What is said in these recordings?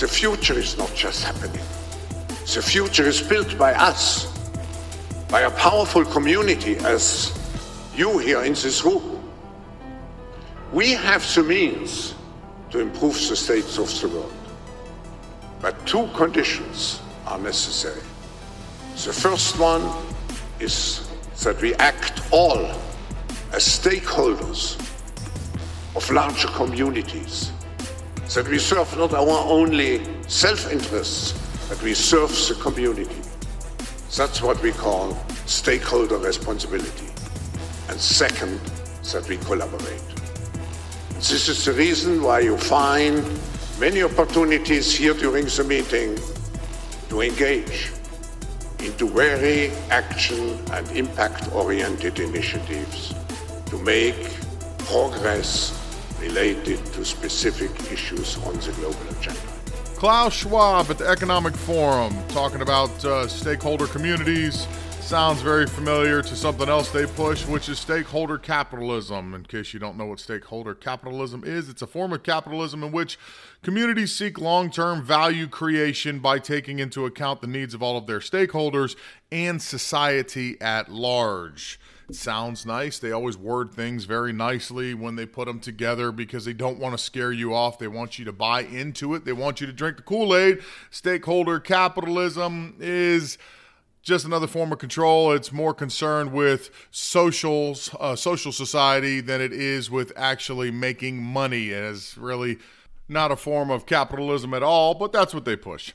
The future is not just happening. The future is built by us, by a powerful community as you here in this room. We have the means to improve the states of the world. But two conditions are necessary. The first one is that we act all as stakeholders of larger communities that we serve not our only self-interests, but we serve the community. That's what we call stakeholder responsibility. And second, that we collaborate. This is the reason why you find many opportunities here during the meeting to engage into very action and impact-oriented initiatives to make progress related to specific issues on the global agenda. Klaus Schwab at the Economic Forum talking about uh, stakeholder communities. Sounds very familiar to something else they push, which is stakeholder capitalism. In case you don't know what stakeholder capitalism is, it's a form of capitalism in which communities seek long term value creation by taking into account the needs of all of their stakeholders and society at large. It sounds nice. They always word things very nicely when they put them together because they don't want to scare you off. They want you to buy into it. They want you to drink the Kool Aid. Stakeholder capitalism is just another form of control. It's more concerned with socials, uh, social society than it is with actually making money. It's really not a form of capitalism at all, but that's what they push.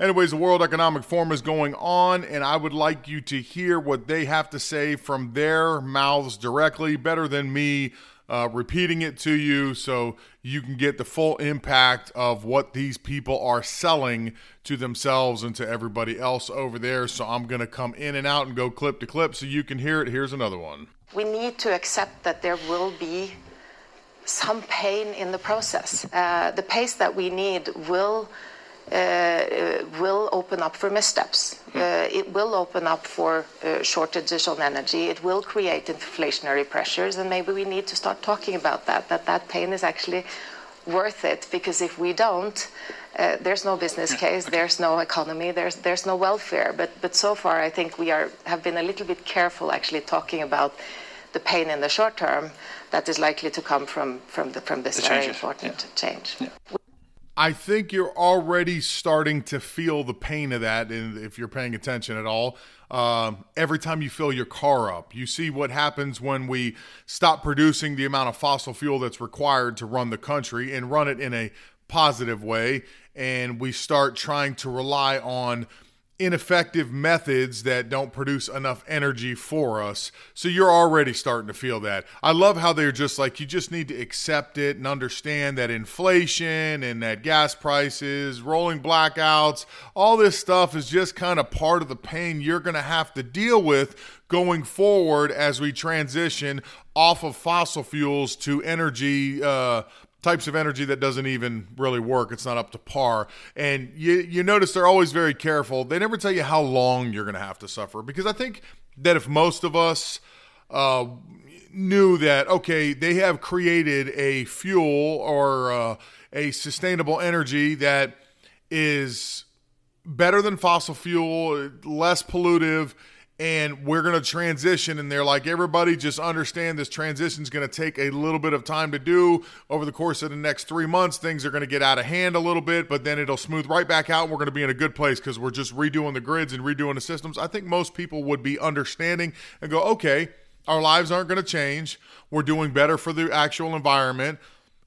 Anyways, the World Economic Forum is going on, and I would like you to hear what they have to say from their mouths directly, better than me uh, repeating it to you, so you can get the full impact of what these people are selling to themselves and to everybody else over there. So I'm going to come in and out and go clip to clip so you can hear it. Here's another one. We need to accept that there will be some pain in the process. Uh, the pace that we need will will open up for missteps. Uh, it will open up for uh, shortages on energy. It will create inflationary pressures, and maybe we need to start talking about that. That that pain is actually worth it because if we don't, uh, there's no business case, there's no economy, there's there's no welfare. But but so far, I think we are have been a little bit careful actually talking about the pain in the short term that is likely to come from from the, from this very important change. I think you're already starting to feel the pain of that, and if you're paying attention at all. Um, every time you fill your car up, you see what happens when we stop producing the amount of fossil fuel that's required to run the country and run it in a positive way, and we start trying to rely on ineffective methods that don't produce enough energy for us. So you're already starting to feel that. I love how they're just like, you just need to accept it and understand that inflation and that gas prices, rolling blackouts, all this stuff is just kind of part of the pain you're going to have to deal with going forward as we transition off of fossil fuels to energy uh, types of energy that doesn't even really work. It's not up to par. And you you notice they're always very careful. They never tell you how long you're going to have to suffer because I think that if most of us uh, knew that okay, they have created a fuel or uh, a sustainable energy that is better than fossil fuel, less pollutive, and we're going to transition. And they're like, everybody just understand this transition is going to take a little bit of time to do over the course of the next three months. Things are going to get out of hand a little bit, but then it'll smooth right back out. And we're going to be in a good place because we're just redoing the grids and redoing the systems. I think most people would be understanding and go, okay, our lives aren't going to change. We're doing better for the actual environment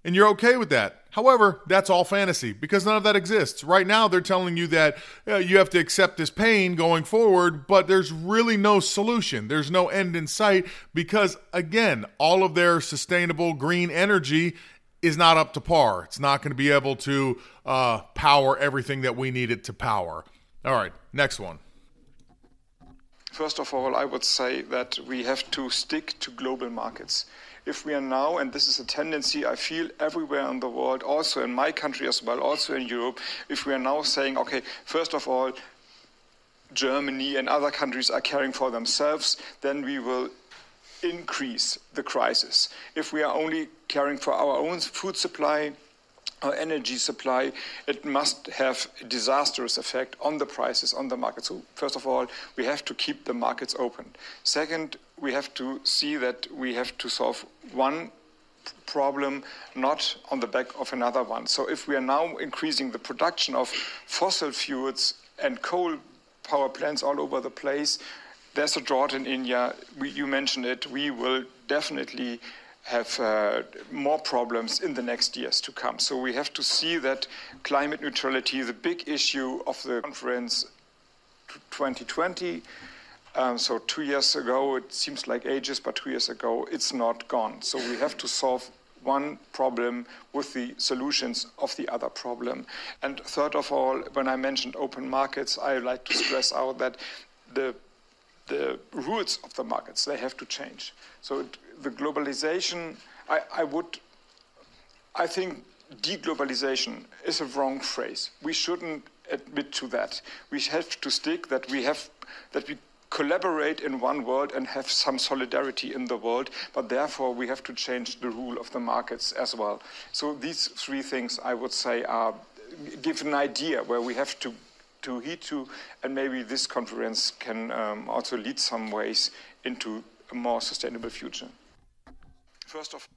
and you're okay with that. However, that's all fantasy because none of that exists. Right now, they're telling you that uh, you have to accept this pain going forward, but there's really no solution. There's no end in sight because, again, all of their sustainable green energy is not up to par. It's not going to be able to uh, power everything that we need it to power. All right, next one. First of all, I would say that we have to stick to global markets. If we are now, and this is a tendency I feel everywhere in the world, also in my country as well, also in Europe, if we are now saying, okay, first of all, Germany and other countries are caring for themselves, then we will increase the crisis. If we are only caring for our own food supply, our energy supply, it must have a disastrous effect on the prices on the market. So, first of all, we have to keep the markets open. Second, we have to see that we have to solve one problem not on the back of another one. So, if we are now increasing the production of fossil fuels and coal power plants all over the place, there's a drought in India. We, you mentioned it. We will definitely have uh, more problems in the next years to come. So we have to see that climate neutrality, the big issue of the conference 2020. Um, so two years ago, it seems like ages, but two years ago, it's not gone. So we have to solve one problem with the solutions of the other problem. And third of all, when I mentioned open markets, I like to stress out that the the rules of the markets, they have to change. So it, the globalization, I, I would, I think deglobalization is a wrong phrase. We shouldn't admit to that. We have to stick that we have, that we collaborate in one world and have some solidarity in the world, but therefore we have to change the rule of the markets as well. So these three things I would say are give an idea where we have to to heed to, and maybe this conference can um, also lead some ways into a more sustainable future. First of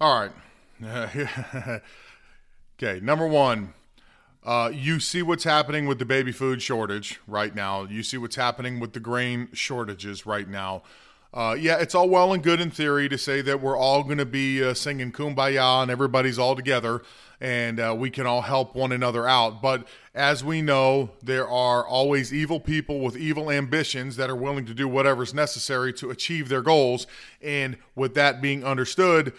all right. okay, number one, uh, you see what's happening with the baby food shortage right now. You see what's happening with the grain shortages right now. Uh, yeah, it's all well and good in theory to say that we're all going to be uh, singing kumbaya and everybody's all together and uh, we can all help one another out. But as we know, there are always evil people with evil ambitions that are willing to do whatever's necessary to achieve their goals. And with that being understood,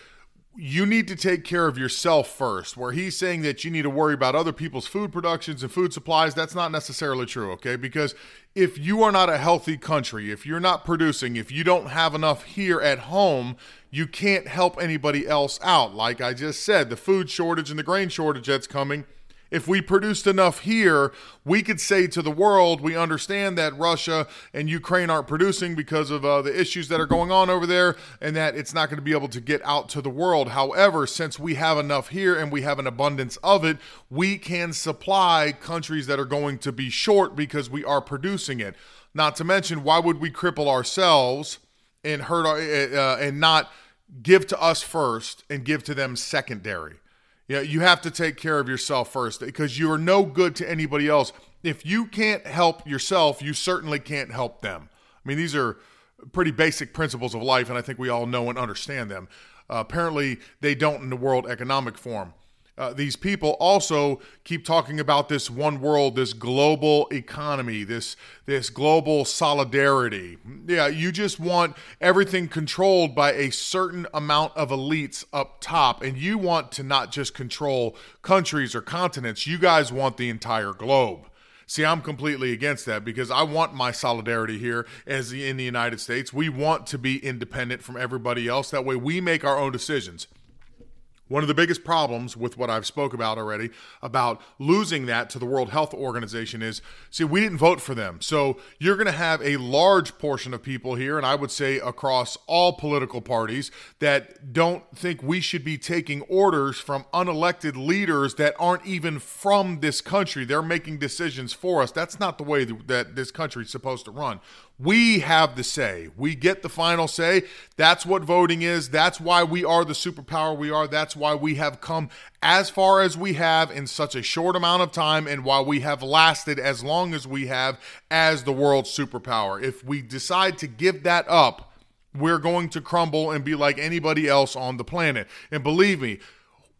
you need to take care of yourself first. Where he's saying that you need to worry about other people's food productions and food supplies, that's not necessarily true, okay? Because if you are not a healthy country, if you're not producing, if you don't have enough here at home, you can't help anybody else out. Like I just said, the food shortage and the grain shortage that's coming if we produced enough here, we could say to the world, we understand that Russia and Ukraine aren't producing because of uh, the issues that are going on over there and that it's not going to be able to get out to the world. However, since we have enough here and we have an abundance of it, we can supply countries that are going to be short because we are producing it. Not to mention, why would we cripple ourselves and hurt our, uh, and not give to us first and give to them secondary? Yeah, you have to take care of yourself first because you are no good to anybody else. If you can't help yourself, you certainly can't help them. I mean, these are pretty basic principles of life, and I think we all know and understand them. Uh, apparently, they don't in the World Economic Forum uh, these people also keep talking about this one world, this global economy, this this global solidarity. Yeah, you just want everything controlled by a certain amount of elites up top, and you want to not just control countries or continents. You guys want the entire globe. See, I'm completely against that because I want my solidarity here as in the United States. We want to be independent from everybody else. That way we make our own decisions. One of the biggest problems with what I've spoke about already about losing that to the World Health Organization is see we didn't vote for them. So you're going to have a large portion of people here and I would say across all political parties that don't think we should be taking orders from unelected leaders that aren't even from this country. They're making decisions for us. That's not the way that this country is supposed to run. We have the say. We get the final say. That's what voting is. That's why we are the superpower we are. That's why we have come as far as we have in such a short amount of time and why we have lasted as long as we have as the world's superpower. If we decide to give that up, we're going to crumble and be like anybody else on the planet. And believe me,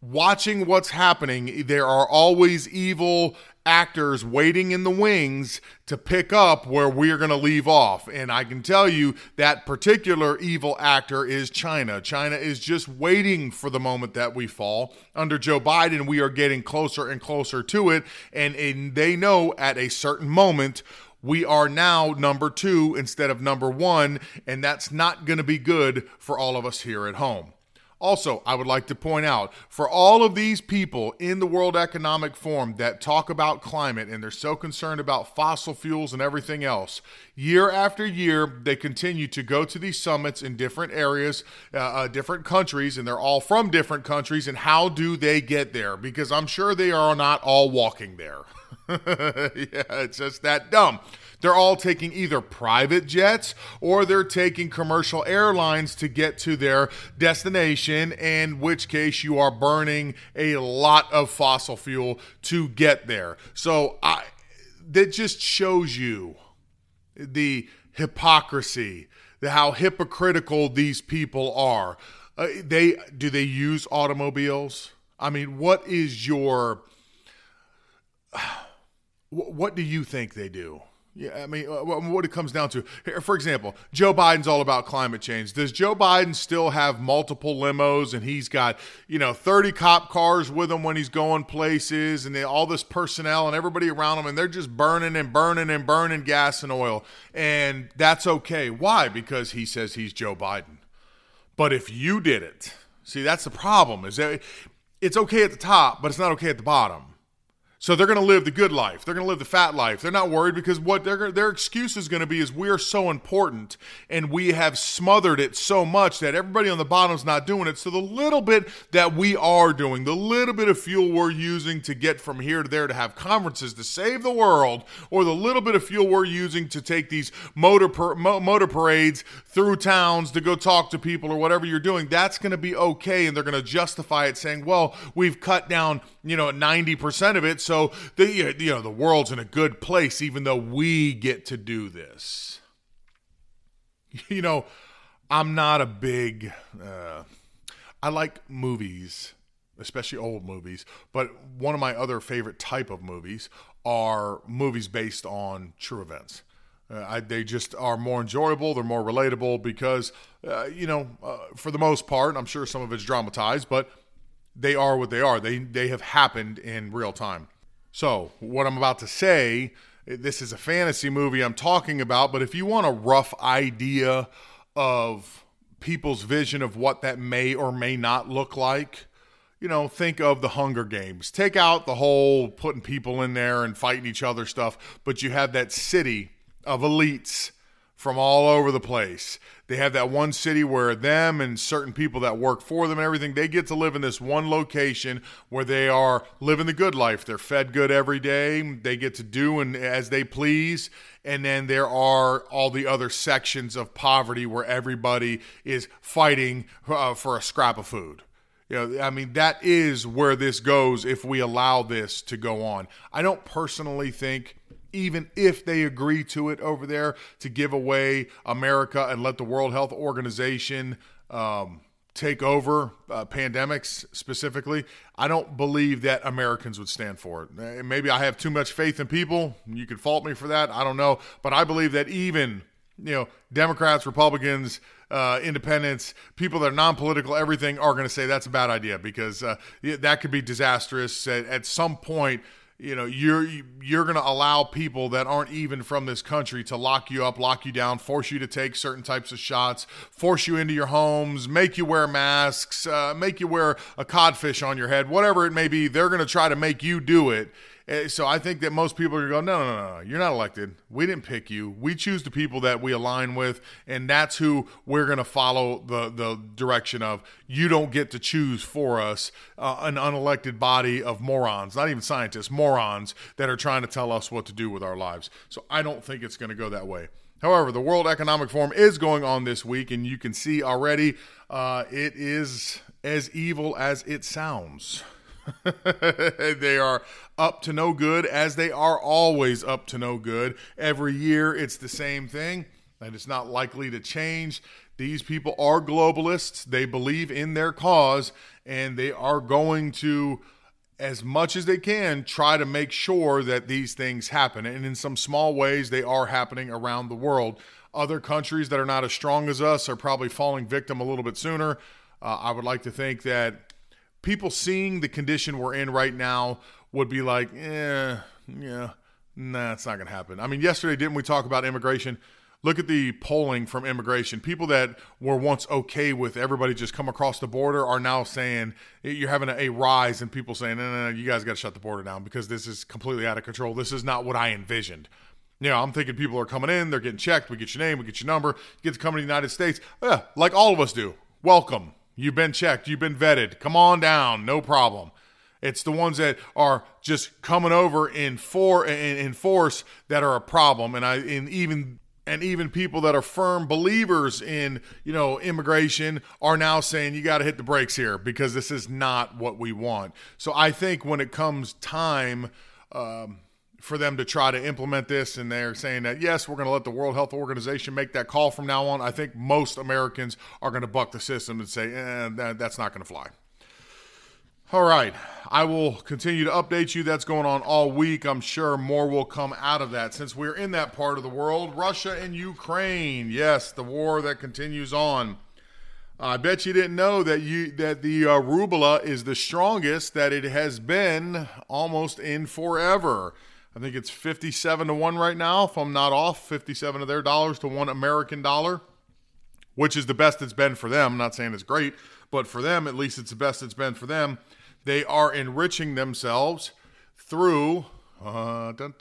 watching what's happening, there are always evil actors waiting in the wings to pick up where we're going to leave off. And I can tell you that particular evil actor is China. China is just waiting for the moment that we fall. Under Joe Biden, we are getting closer and closer to it. And, and they know at a certain moment, we are now number two instead of number one, and that's not going to be good for all of us here at home. Also, I would like to point out for all of these people in the World Economic Forum that talk about climate and they're so concerned about fossil fuels and everything else, year after year, they continue to go to these summits in different areas, uh, uh, different countries, and they're all from different countries. And how do they get there? Because I'm sure they are not all walking there. yeah, it's just that dumb. They're all taking either private jets or they're taking commercial airlines to get to their destination, in which case you are burning a lot of fossil fuel to get there. So I that just shows you the hypocrisy, the how hypocritical these people are. Uh, they do they use automobiles? I mean, what is your what do you think they do? Yeah, I mean, uh, what it comes down to. For example, Joe Biden's all about climate change. Does Joe Biden still have multiple limos and he's got, you know, 30 cop cars with him when he's going places and all this personnel and everybody around him and they're just burning and burning and burning gas and oil. And that's okay. Why? Because he says he's Joe Biden. But if you did it, see, that's the problem is that it's okay at the top, but it's not okay at the bottom. So they're going to live the good life. They're going to live the fat life. They're not worried because what their excuse is going to be is we are so important and we have smothered it so much that everybody on the bottom is not doing it. So the little bit that we are doing, the little bit of fuel we're using to get from here to there to have conferences to save the world, or the little bit of fuel we're using to take these motor per, mo, motor parades through towns to go talk to people or whatever you're doing, that's going to be okay, and they're going to justify it saying, well, we've cut down you know, 90% of it. So the you know, the world's in a good place even though we get to do this. You know, I'm not a big uh, I like movies, especially old movies, but one of my other favorite type of movies are movies based on true events. Uh, I, they just are more enjoyable. They're more relatable because, uh, you know, uh, for the most part, I'm sure some of it's dramatized, but they are what they are. They they have happened in real time. So, what I'm about to say, this is a fantasy movie I'm talking about, but if you want a rough idea of people's vision of what that may or may not look like, you know, think of the Hunger Games. Take out the whole putting people in there and fighting each other stuff, but you have that city of elites from all over the place. They have that one city where them and certain people that work for them and everything, they get to live in this one location where they are living the good life. They're fed good every day. They get to do and as they please. And then there are all the other sections of poverty where everybody is fighting uh, for a scrap of food. You know, I mean, that is where this goes if we allow this to go on. I don't personally think even if they agree to it over there to give away America and let the World Health Organization um, take over uh, pandemics specifically, I don't believe that Americans would stand for it. Maybe I have too much faith in people. You could fault me for that. I don't know. But I believe that even, you know, Democrats, Republicans, uh, independents, people that are non-political, everything are going to say that's a bad idea because uh, that could be disastrous. At, at some point, you know you're you're going to allow people that aren't even from this country to lock you up lock you down force you to take certain types of shots force you into your homes make you wear masks uh, make you wear a codfish on your head whatever it may be they're going to try to make you do it so I think that most people are going no, no, no, no, you're not elected. We didn't pick you. We choose the people that we align with, and that's who we're going to follow the, the direction of. You don't get to choose for us uh, an unelected body of morons, not even scientists, morons that are trying to tell us what to do with our lives. So I don't think it's going to go that way. However, the World Economic Forum is going on this week, and you can see already uh, it is as evil as it sounds. they are up to no good, as they are always up to no good. Every year, it's the same thing, and it's not likely to change. these people are globalists. They believe in their cause and they are going to as much as they can try to make sure that these things happen. And in some small ways, they are happening around the world. Other countries that are not as strong as us are probably falling victim a little bit sooner. Uh, I would like to think that people seeing the condition we're in right now would be like, eh, yeah, nah, it's not going to happen. I mean, yesterday, didn't we talk about immigration? Look at the polling from immigration. People that were once okay with everybody just come across the border are now saying you're having a, rise and people saying, no, no, no, you guys got to shut the border down because this is completely out of control. This is not what I envisioned. You know, I'm thinking people are coming in, they're getting checked. We get your name, we get your number, get to come to the United States. Yeah, like all of us do. Welcome. You've been checked, you've been vetted. Come on down, no problem. It's the ones that are just coming over in for in, in force that are a problem. And I even and even people that are firm believers in you know immigration are now saying you got to hit the brakes here because this is not what we want so i think when it comes time um, for them to try to implement this and they're saying that yes we're going to let the world health organization make that call from now on i think most americans are going to buck the system and say eh, that, that's not going to fly all right. I will continue to update you. That's going on all week. I'm sure more will come out of that since we're in that part of the world. Russia and Ukraine. Yes, the war that continues on. I bet you didn't know that you that the uh, ruble is the strongest that it has been almost in forever. I think it's 57 to 1 right now if I'm not off, 57 of their dollars to 1 American dollar, which is the best it's been for them. I'm not saying it's great, but for them at least it's the best it's been for them. They are enriching themselves through uh, dun,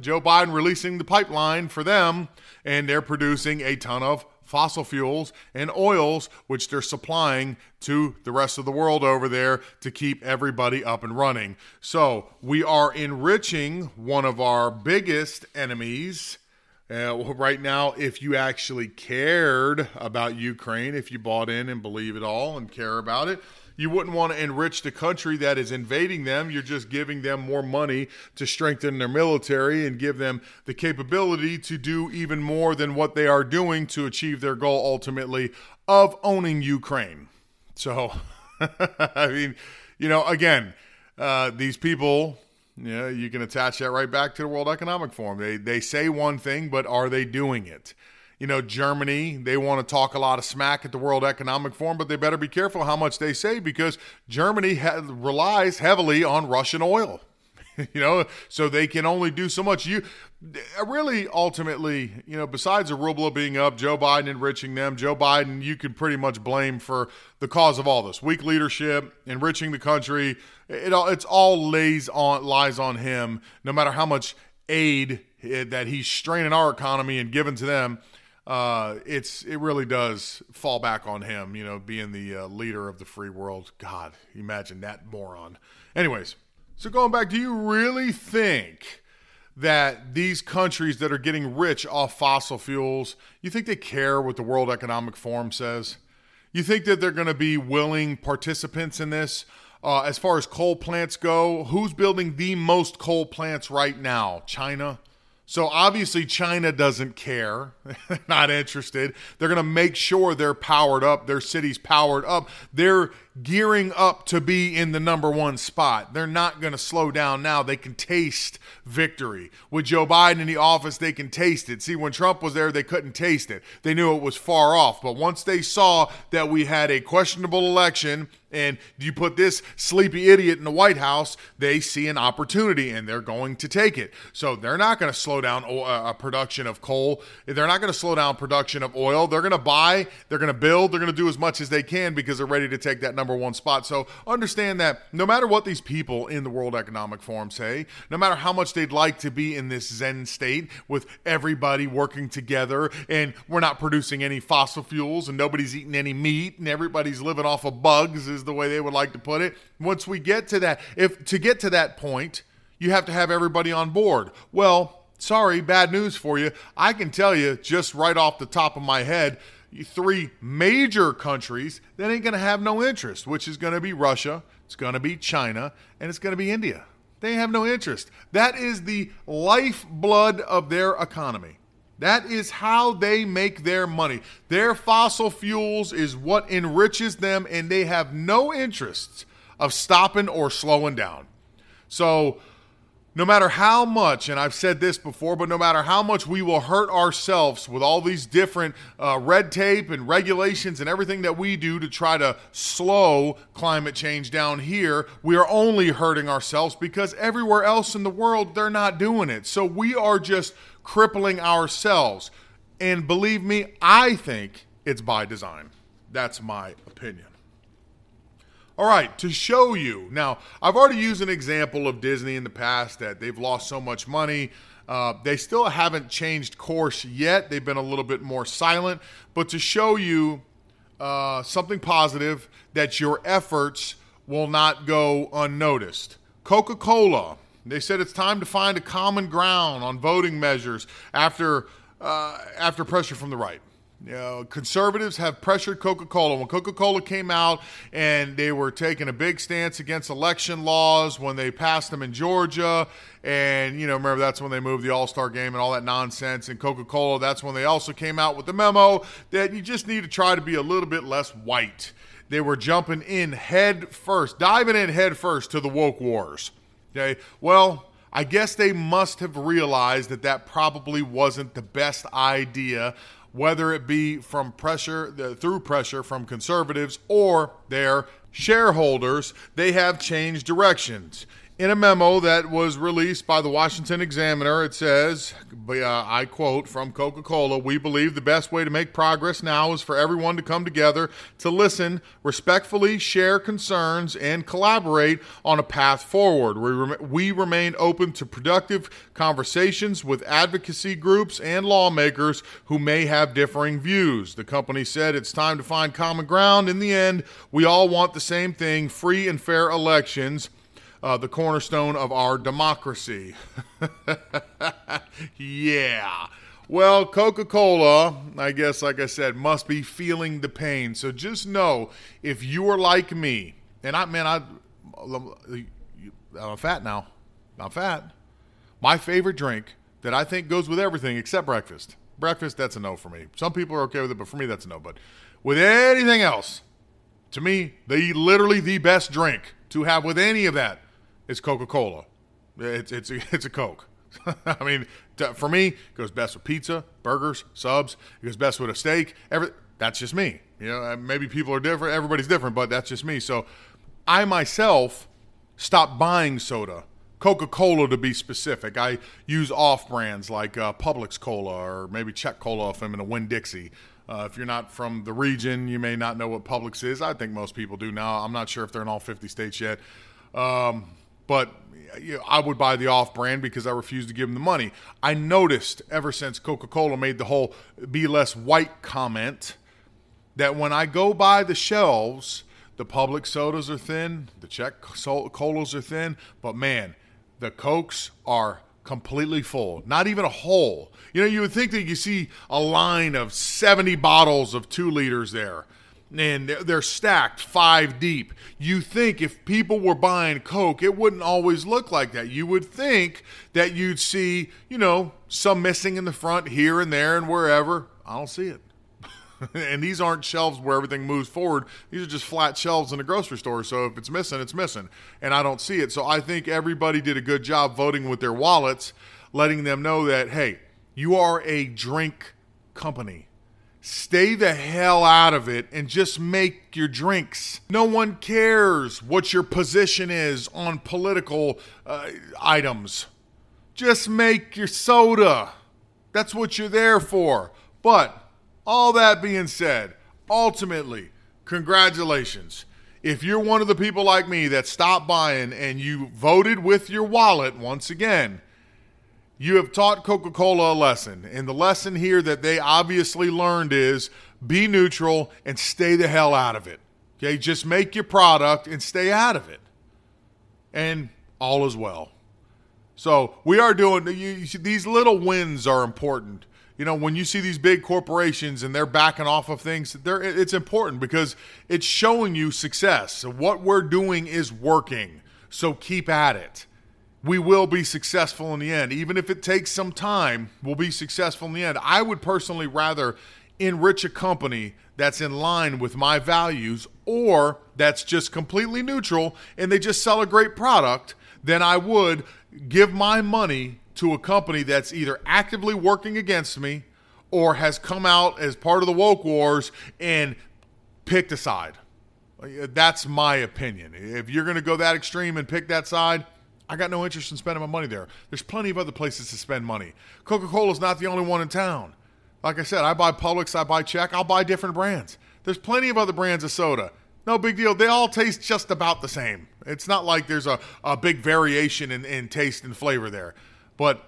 Joe Biden releasing the pipeline for them, and they're producing a ton of fossil fuels and oils, which they're supplying to the rest of the world over there to keep everybody up and running. So we are enriching one of our biggest enemies. Uh, right now, if you actually cared about Ukraine, if you bought in and believe it all and care about it, you wouldn't want to enrich the country that is invading them. You're just giving them more money to strengthen their military and give them the capability to do even more than what they are doing to achieve their goal ultimately of owning Ukraine. So, I mean, you know, again, uh, these people yeah, you can attach that right back to the World Economic Forum. They they say one thing, but are they doing it? You know, Germany, they want to talk a lot of smack at the World Economic Forum, but they better be careful how much they say because Germany ha- relies heavily on Russian oil. you know, so they can only do so much. You really ultimately, you know, besides the ruble being up, Joe Biden enriching them, Joe Biden, you can pretty much blame for the cause of all this weak leadership, enriching the country. It all it's all lays on lies on him. No matter how much aid eh, that he's straining our economy and giving to them uh, it's it really does fall back on him, you know, being the uh, leader of the free world. God, imagine that moron. Anyways, so going back, do you really think that these countries that are getting rich off fossil fuels, you think they care what the World Economic Forum says? You think that they're going to be willing participants in this? Uh, as far as coal plants go, who's building the most coal plants right now? China? So obviously, China doesn't care. not interested. They're going to make sure they're powered up, their city's powered up. They're gearing up to be in the number one spot. They're not going to slow down now. They can taste victory. With Joe Biden in the office, they can taste it. See, when Trump was there, they couldn't taste it. They knew it was far off. But once they saw that we had a questionable election and you put this sleepy idiot in the White House, they see an opportunity and they're going to take it. So they're not going to slow down a uh, production of coal. They're not going to slow down production of oil. They're going to buy, they're going to build, they're going to do as much as they can because they're ready to take that number one spot. So understand that no matter what these people in the World Economic Forum say, no matter how much they'd like to be in this Zen state with everybody working together and we're not producing any fossil fuels and nobody's eating any meat and everybody's living off of bugs, is the way they would like to put it. Once we get to that, if to get to that point, you have to have everybody on board. Well, sorry, bad news for you. I can tell you just right off the top of my head three major countries that ain't going to have no interest, which is going to be Russia, it's going to be China, and it's going to be India. They have no interest. That is the lifeblood of their economy. That is how they make their money. Their fossil fuels is what enriches them, and they have no interest of stopping or slowing down. So, no matter how much, and I've said this before, but no matter how much we will hurt ourselves with all these different uh, red tape and regulations and everything that we do to try to slow climate change down here, we are only hurting ourselves because everywhere else in the world, they're not doing it. So we are just crippling ourselves. And believe me, I think it's by design. That's my opinion. All right, to show you. Now, I've already used an example of Disney in the past that they've lost so much money. Uh, they still haven't changed course yet. They've been a little bit more silent. But to show you uh, something positive that your efforts will not go unnoticed. Coca Cola. They said it's time to find a common ground on voting measures after, uh, after pressure from the right. You know, conservatives have pressured Coca Cola. When Coca Cola came out and they were taking a big stance against election laws when they passed them in Georgia, and, you know, remember that's when they moved the All Star game and all that nonsense. And Coca Cola, that's when they also came out with the memo that you just need to try to be a little bit less white. They were jumping in head first, diving in head first to the woke wars. Okay, well, I guess they must have realized that that probably wasn't the best idea whether it be from pressure, through pressure from conservatives or their shareholders, they have changed directions. In a memo that was released by the Washington Examiner, it says, uh, I quote from Coca Cola, we believe the best way to make progress now is for everyone to come together to listen, respectfully share concerns, and collaborate on a path forward. We, rem- we remain open to productive conversations with advocacy groups and lawmakers who may have differing views. The company said it's time to find common ground. In the end, we all want the same thing free and fair elections uh, the cornerstone of our democracy. yeah. Well, Coca Cola, I guess, like I said, must be feeling the pain. So just know if you are like me, and I, man, I, I'm fat now. I'm fat. My favorite drink that I think goes with everything except breakfast. Breakfast, that's a no for me. Some people are okay with it, but for me, that's a no. But with anything else, to me, the literally the best drink to have with any of that is Coca Cola. It's it's a, it's a Coke. I mean, for me, it goes best with pizza, burgers, subs. It goes best with a steak. Every that's just me. You know, uh, maybe people are different. Everybody's different, but that's just me. So, I myself stopped buying soda. Coca Cola to be specific. I use off brands like uh, Publix Cola or maybe Chek Cola if I'm in a Winn Dixie. Uh, if you're not from the region, you may not know what Publix is. I think most people do now. I'm not sure if they're in all 50 states yet. Um, but you know, I would buy the off brand because I refuse to give them the money. I noticed ever since Coca Cola made the whole be less white comment that when I go by the shelves, the Publix sodas are thin, the Chek colas are thin, but man, the Cokes are completely full, not even a hole. You know, you would think that you see a line of 70 bottles of two liters there and they're stacked five deep. You think if people were buying Coke, it wouldn't always look like that. You would think that you'd see, you know, some missing in the front here and there and wherever. I don't see it. and these aren't shelves where everything moves forward. These are just flat shelves in a grocery store. So if it's missing, it's missing. And I don't see it. So I think everybody did a good job voting with their wallets, letting them know that, hey, you are a drink company Stay the hell out of it and just make your drinks. No one cares what your position is on political uh, items. Just make your soda. That's what you're there for. But all that being said, ultimately, congratulations. If you're one of the people like me that stopped buying and you voted with your wallet once again, you have taught Coca Cola a lesson. And the lesson here that they obviously learned is be neutral and stay the hell out of it. Okay, just make your product and stay out of it. And all is well. So we are doing you, these little wins are important. You know, when you see these big corporations and they're backing off of things, it's important because it's showing you success. What we're doing is working. So keep at it. We will be successful in the end. Even if it takes some time, we'll be successful in the end. I would personally rather enrich a company that's in line with my values or that's just completely neutral and they just sell a great product than I would give my money to a company that's either actively working against me or has come out as part of the woke wars and picked a side. That's my opinion. If you're going to go that extreme and pick that side, I got no interest in spending my money there. There's plenty of other places to spend money. Coca Cola is not the only one in town. Like I said, I buy Publix, I buy Chek, I'll buy different brands. There's plenty of other brands of soda. No big deal. They all taste just about the same. It's not like there's a, a big variation in, in taste and flavor there. But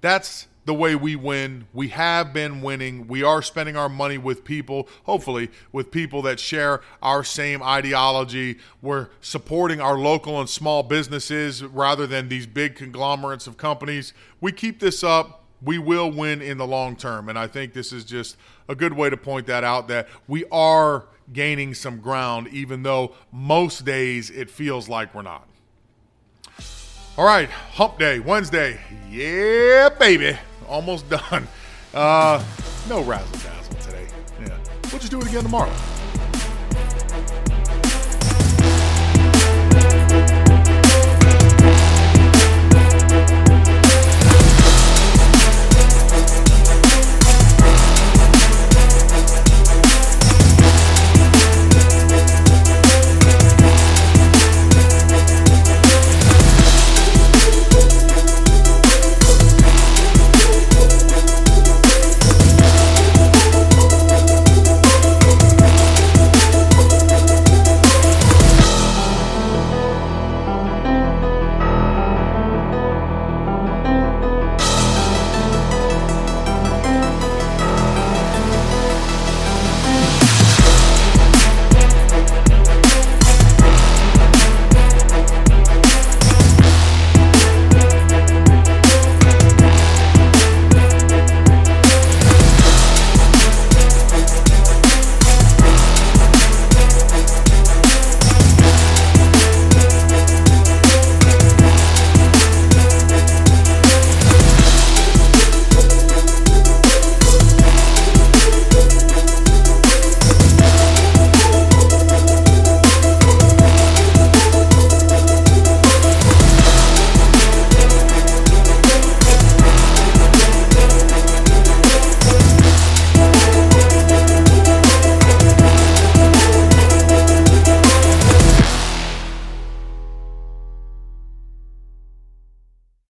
that's the way we win. We have been winning. We are spending our money with people, hopefully, with people that share our same ideology. We're supporting our local and small businesses rather than these big conglomerates of companies. We keep this up we will win in the long term. And I think this is just a good way to point that out that we are gaining some ground, even though most days it feels like we're not. All right, hump day, Wednesday. Yeah, baby. Almost done. Uh, no razzle dazzle today. Yeah. We'll just do it again tomorrow.